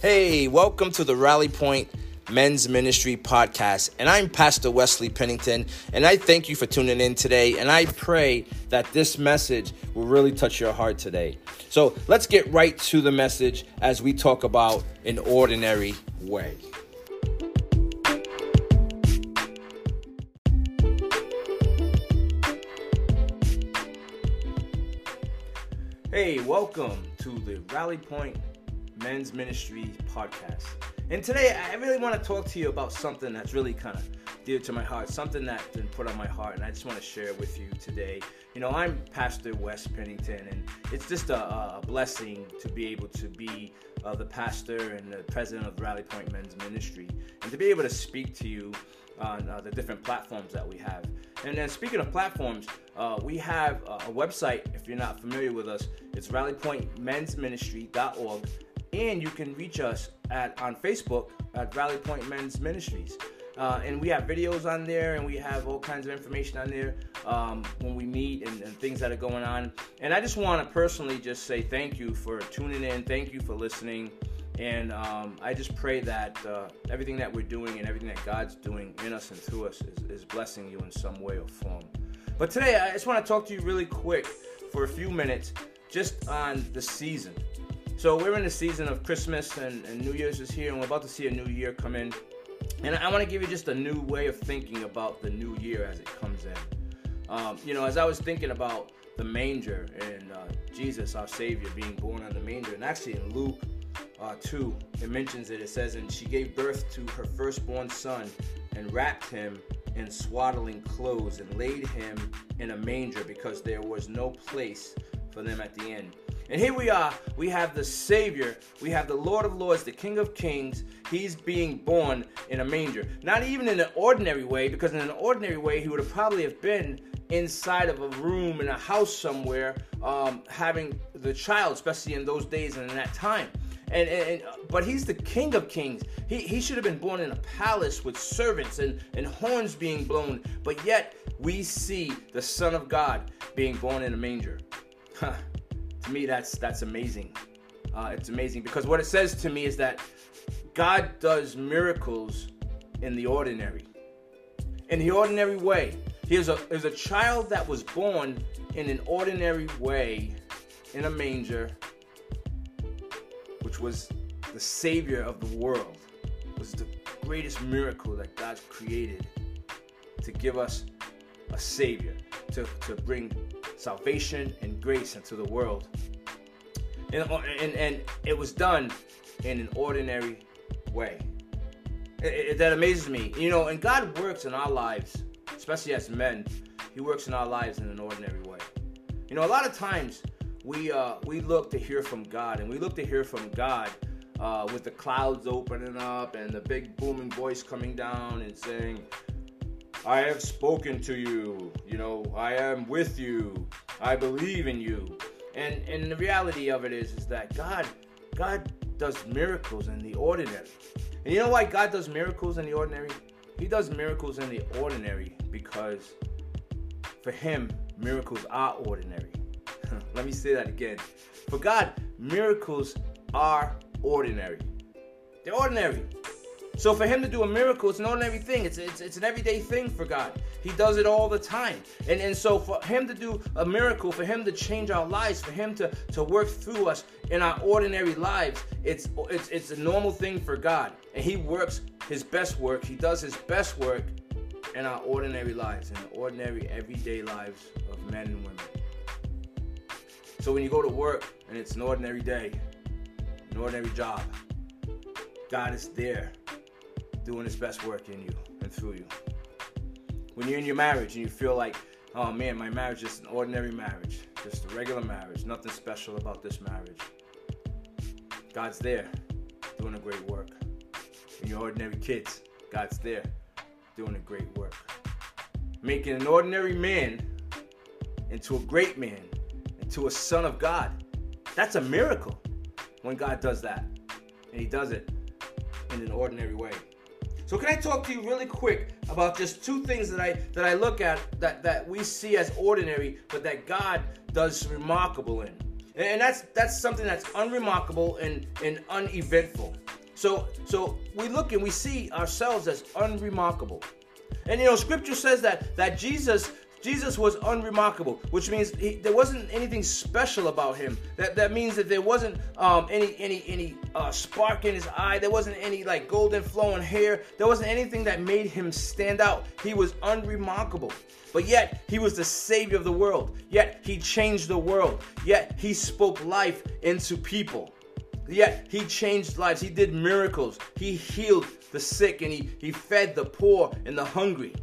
Hey, welcome to the Rally Point Men's Ministry Podcast. And I'm Pastor Wesley Pennington, and I thank you for tuning in today. And I pray that this message will really touch your heart today. So let's get right to the message as we talk about an ordinary way. Hey, welcome to the Rally Point Men's Ministry podcast. And today, I really want to talk to you about something that's really kind of dear to my heart, something that's been put on my heart, and I just want to share with you today. You know, I'm Pastor Wes Pennington, and it's just a, a blessing to be able to be uh, the pastor and the president of Rally Point Men's Ministry, and to be able to speak to you on uh, the different platforms that we have. And then speaking of platforms, uh, we have a website. If you're not familiar with us, it's rallypointmensministry.org and you can reach us at on Facebook at Rally Point Men's Ministries. Uh, and we have videos on there and we have all kinds of information on there um, when we meet and, and, things that are going on. And i just want to personally just say thank you for tuning in thank you for listening. And um, i just pray that uh, everything that we're doing and everything that god's doing in us and through us is, is blessing you in some way or form. But today i just want to talk to you really quick for a few minutes just on the season so we're in the season of Christmas and, and New Year's is here, and we're about to see a new year come in. And I want to give you just a new way of thinking about the new year as it comes in. Um, you know, as I was thinking about the manger and uh, Jesus, our Savior, being born on the manger, and actually in Luke uh, 2, it mentions it. It says, And she gave birth to her firstborn son and wrapped him in swaddling clothes and laid him in a manger because there was no place for them at the inn. And here we are. We have the Savior. We have the Lord of Lords, the King of Kings. He's being born in a manger. Not even in an ordinary way, because in an ordinary way, he would have probably have been inside of a room in a house somewhere, um, having the child, especially in those days and in that time. And, and, but he's the king of kings he, he should have been born in a palace with servants and, and horns being blown but yet we see the son of god being born in a manger to me, that's that's amazing. Uh, it's amazing because what it says to me is that God does miracles in the ordinary. In the ordinary way. Here's a, here's a child that was born in an ordinary way in a manger, which was the Savior of the world. Was the greatest miracle that God created to give us a Savior, to, to bring salvation and grace into the world. And, and, and it was done in an ordinary way. It, it, that amazes me. You know, and God works in our lives, especially as men, He works in our lives in an ordinary way. You know, a lot of times we, uh, we look to hear from God, and we look to hear from God uh, with the clouds opening up and the big booming voice coming down and saying, I have spoken to you. You know, I am with you. I believe in you. And and the reality of it is is that God God does miracles in the ordinary. And you know why God does miracles in the ordinary? He does miracles in the ordinary because for him miracles are ordinary. Let me say that again. For God, miracles are ordinary. They're ordinary. So for him to do a miracle, it's an ordinary thing. It's, it's, it's an everyday thing for God. He does it all the time. And, and so for him to do a miracle, for him to change our lives, for him to, to work through us in our ordinary lives, it's, it's, it's a normal thing for God. And he works his best work. He does his best work in our ordinary lives, in the ordinary, everyday lives of men and women. So when you go to work and it's an ordinary day, an ordinary job, God is there doing his best work in you and through you. When you're in your marriage and you feel like, oh man, my marriage is an ordinary marriage, just a regular marriage, nothing special about this marriage. God's there doing a great work. When you're ordinary kids, God's there doing a great work. Making an ordinary man into a great man, into a son of God. That's a miracle when God does that. And He does it in an ordinary way. So can I talk to you really quick about just two things that I that I look at that that we see as ordinary, but that God does remarkable in. And that's that's something that's unremarkable and, and uneventful. So so we look and we see ourselves as unremarkable. And you know, scripture says that that Jesus Jesus was unremarkable, which means he, there wasn't anything special about him. That that means that there wasn't um, any any any uh, spark in his eye. There wasn't any like golden flowing hair. There wasn't anything that made him stand out. He was unremarkable. But yet he was the savior of the world. Yet he changed the world. Yet he spoke life into people. Yet he changed lives. He did miracles. He healed the sick and he, he fed the poor and the hungry.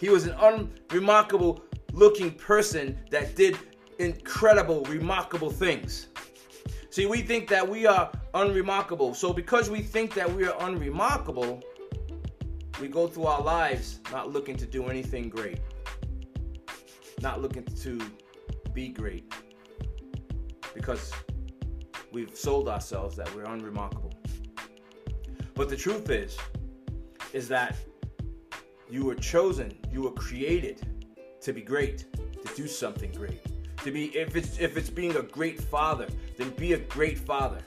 He was an unremarkable looking person that did incredible, remarkable things. See, we think that we are unremarkable. So, because we think that we are unremarkable, we go through our lives not looking to do anything great, not looking to be great, because we've sold ourselves that we're unremarkable. But the truth is, is that you were chosen, you were created to be great, to do something great. To be if it's if it's being a great father, then be a great father.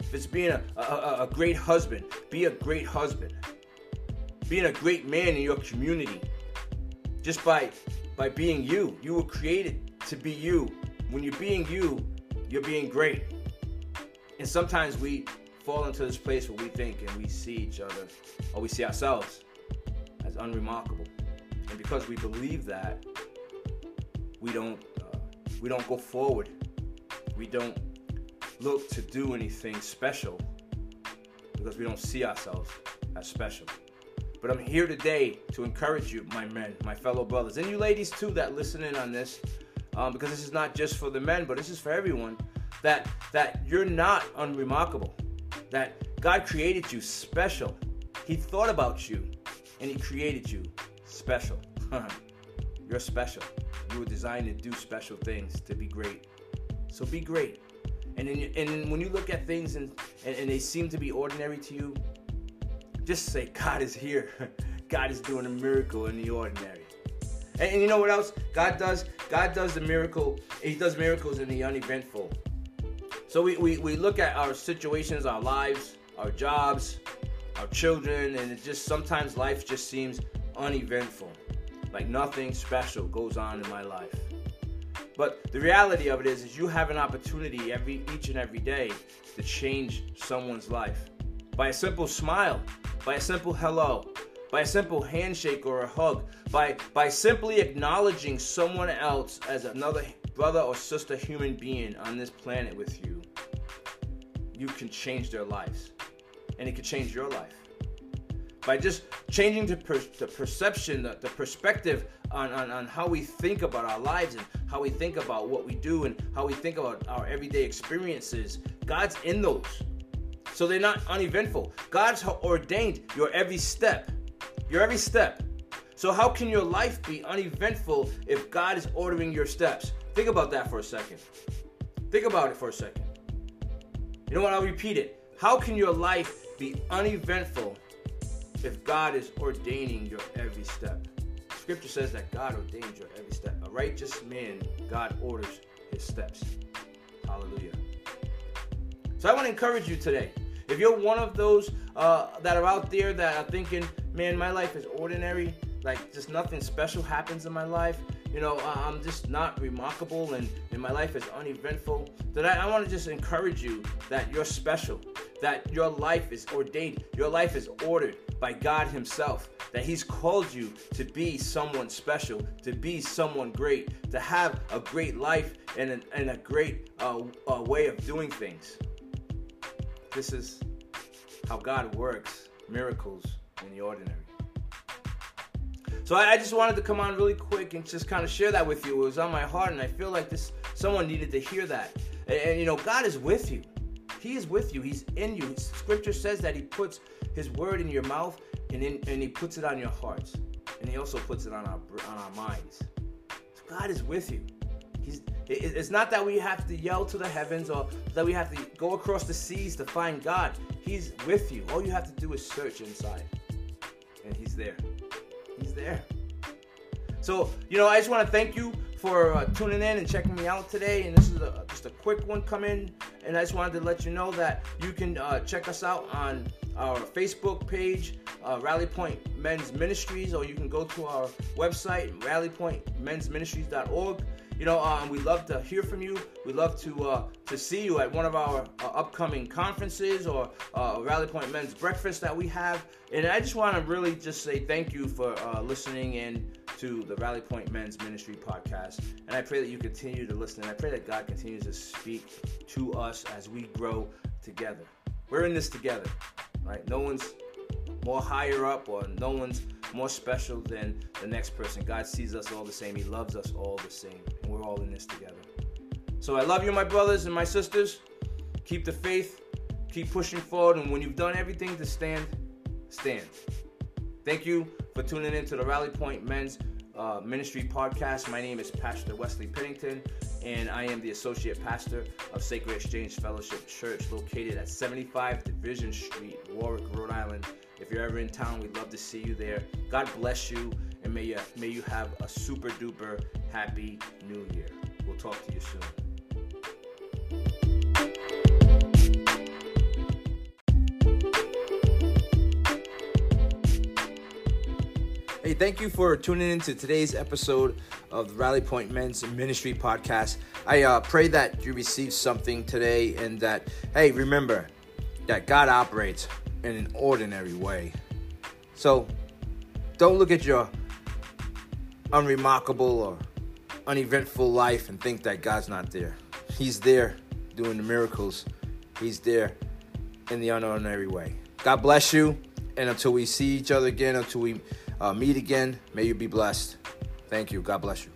If it's being a, a, a great husband, be a great husband. Being a great man in your community. Just by by being you. You were created to be you. When you're being you, you're being great. And sometimes we fall into this place where we think and we see each other or we see ourselves unremarkable. And because we believe that, we don't uh, we don't go forward. We don't look to do anything special because we don't see ourselves as special. But I'm here today to encourage you, my men, my fellow brothers, and you ladies too that listen in on this, um, because this is not just for the men, but this is for everyone. That that you're not unremarkable. That God created you special. He thought about you and He created you special. You're special. You were designed to do special things, to be great. So be great. And, and when you look at things and, and, and they seem to be ordinary to you, just say, God is here. God is doing a miracle in the ordinary. And, and, you know what else? God does God does the miracle. He does miracles in the uneventful. So we, we, we look at our situations, our lives, our jobs, our children, and it just sometimes life just seems uneventful. Like nothing special goes on in my life. But the reality of it is, is you have an opportunity every each and every day to change someone's life. By a simple smile, by a simple hello, by a simple handshake or a hug, by by simply acknowledging someone else as another brother or sister human being on this planet with you, you can change their lives and it could change your life. By just changing the, per- the perception, the, the perspective on, on, on how we think about our lives and how we think about what we do and how we think about our everyday experiences, God's in those. So they're not uneventful. God's ordained your every step. Your every step. So, how can your life be uneventful if God is ordering your steps? Think about that for a second. Think about it for a second. You know what? I'll repeat it. How can your life be uneventful if God is ordaining your every step. Scripture says that God ordains your every step. A righteous man, God orders his steps. Hallelujah. So I want to encourage you today. If you're one of those uh, that are out there that are thinking, man, my life is ordinary, like just nothing special happens in my life, you know, I'm just not remarkable and, and my life is uneventful, then I, I want to just encourage you that you're special, that your life is ordained, your life is ordered by God Himself, that He's called you to be someone special, to be someone great, to have a great life and a, and a great uh, uh, way of doing things. This is how God works miracles in the ordinary. So I, I, just wanted to come on really quick and just kind of share that with you. It was on my heart, and I feel like this someone needed to hear that. And, and you know, God is with you. He is with you. He's in you. Scripture says that He puts His word in your mouth and in, and He puts it on your hearts, and He also puts it on our on our minds. So God is with you. He's, it's not that we have to yell to the heavens or that we have to go across the seas to find God. He's with you. All you have to do is search inside, and He's there. He's there. So, you know, I just want to thank you for uh, tuning in and checking me out today. And this is a, just a quick one coming And I just wanted to let you know that you can uh, check us out on our Facebook page, uh, Rally Point Men's Ministries, or you can go to our website, rallypointmensministries.org. You know, um, we love to hear from you. We love to uh, to see you at one of our uh, upcoming conferences or uh, Rally Point Men's Breakfast that we have. And I just want to really just say thank you for listening in to the Rally Point Men's Ministry podcast. And I pray that you continue to listen. And I pray that God continues to speak to us as we grow together. We're in this together, right? No one's more higher up or no one's more special than the next person. God sees us all the same. He loves us all the same. And we're all in this together. So I love you, my brothers and my sisters. Keep the faith. Keep pushing forward. And when you've done everything to stand, stand. Thank you for tuning in to the Rally Point Men's uh, Ministry podcast. My name is Pastor Wesley Pennington, and I am the Associate Pastor of Sacred Exchange Fellowship Church located at 75 Division Street, Warwick, Rhode Island. If you're ever in town, we'd love to see you there. God bless you, and may you, may you have a super duper happy new year. We'll talk to you soon. Thank you for tuning in to today's episode of the Rally Point Men's Ministry Podcast. I uh, pray that you receive something today and that, hey, remember that God operates in an ordinary way. So don't look at your unremarkable or uneventful life and think that God's not there. He's there doing the miracles, He's there in the unordinary way. God bless you. And until we see each other again, until we uh, meet again, may you be blessed. Thank you. God bless you.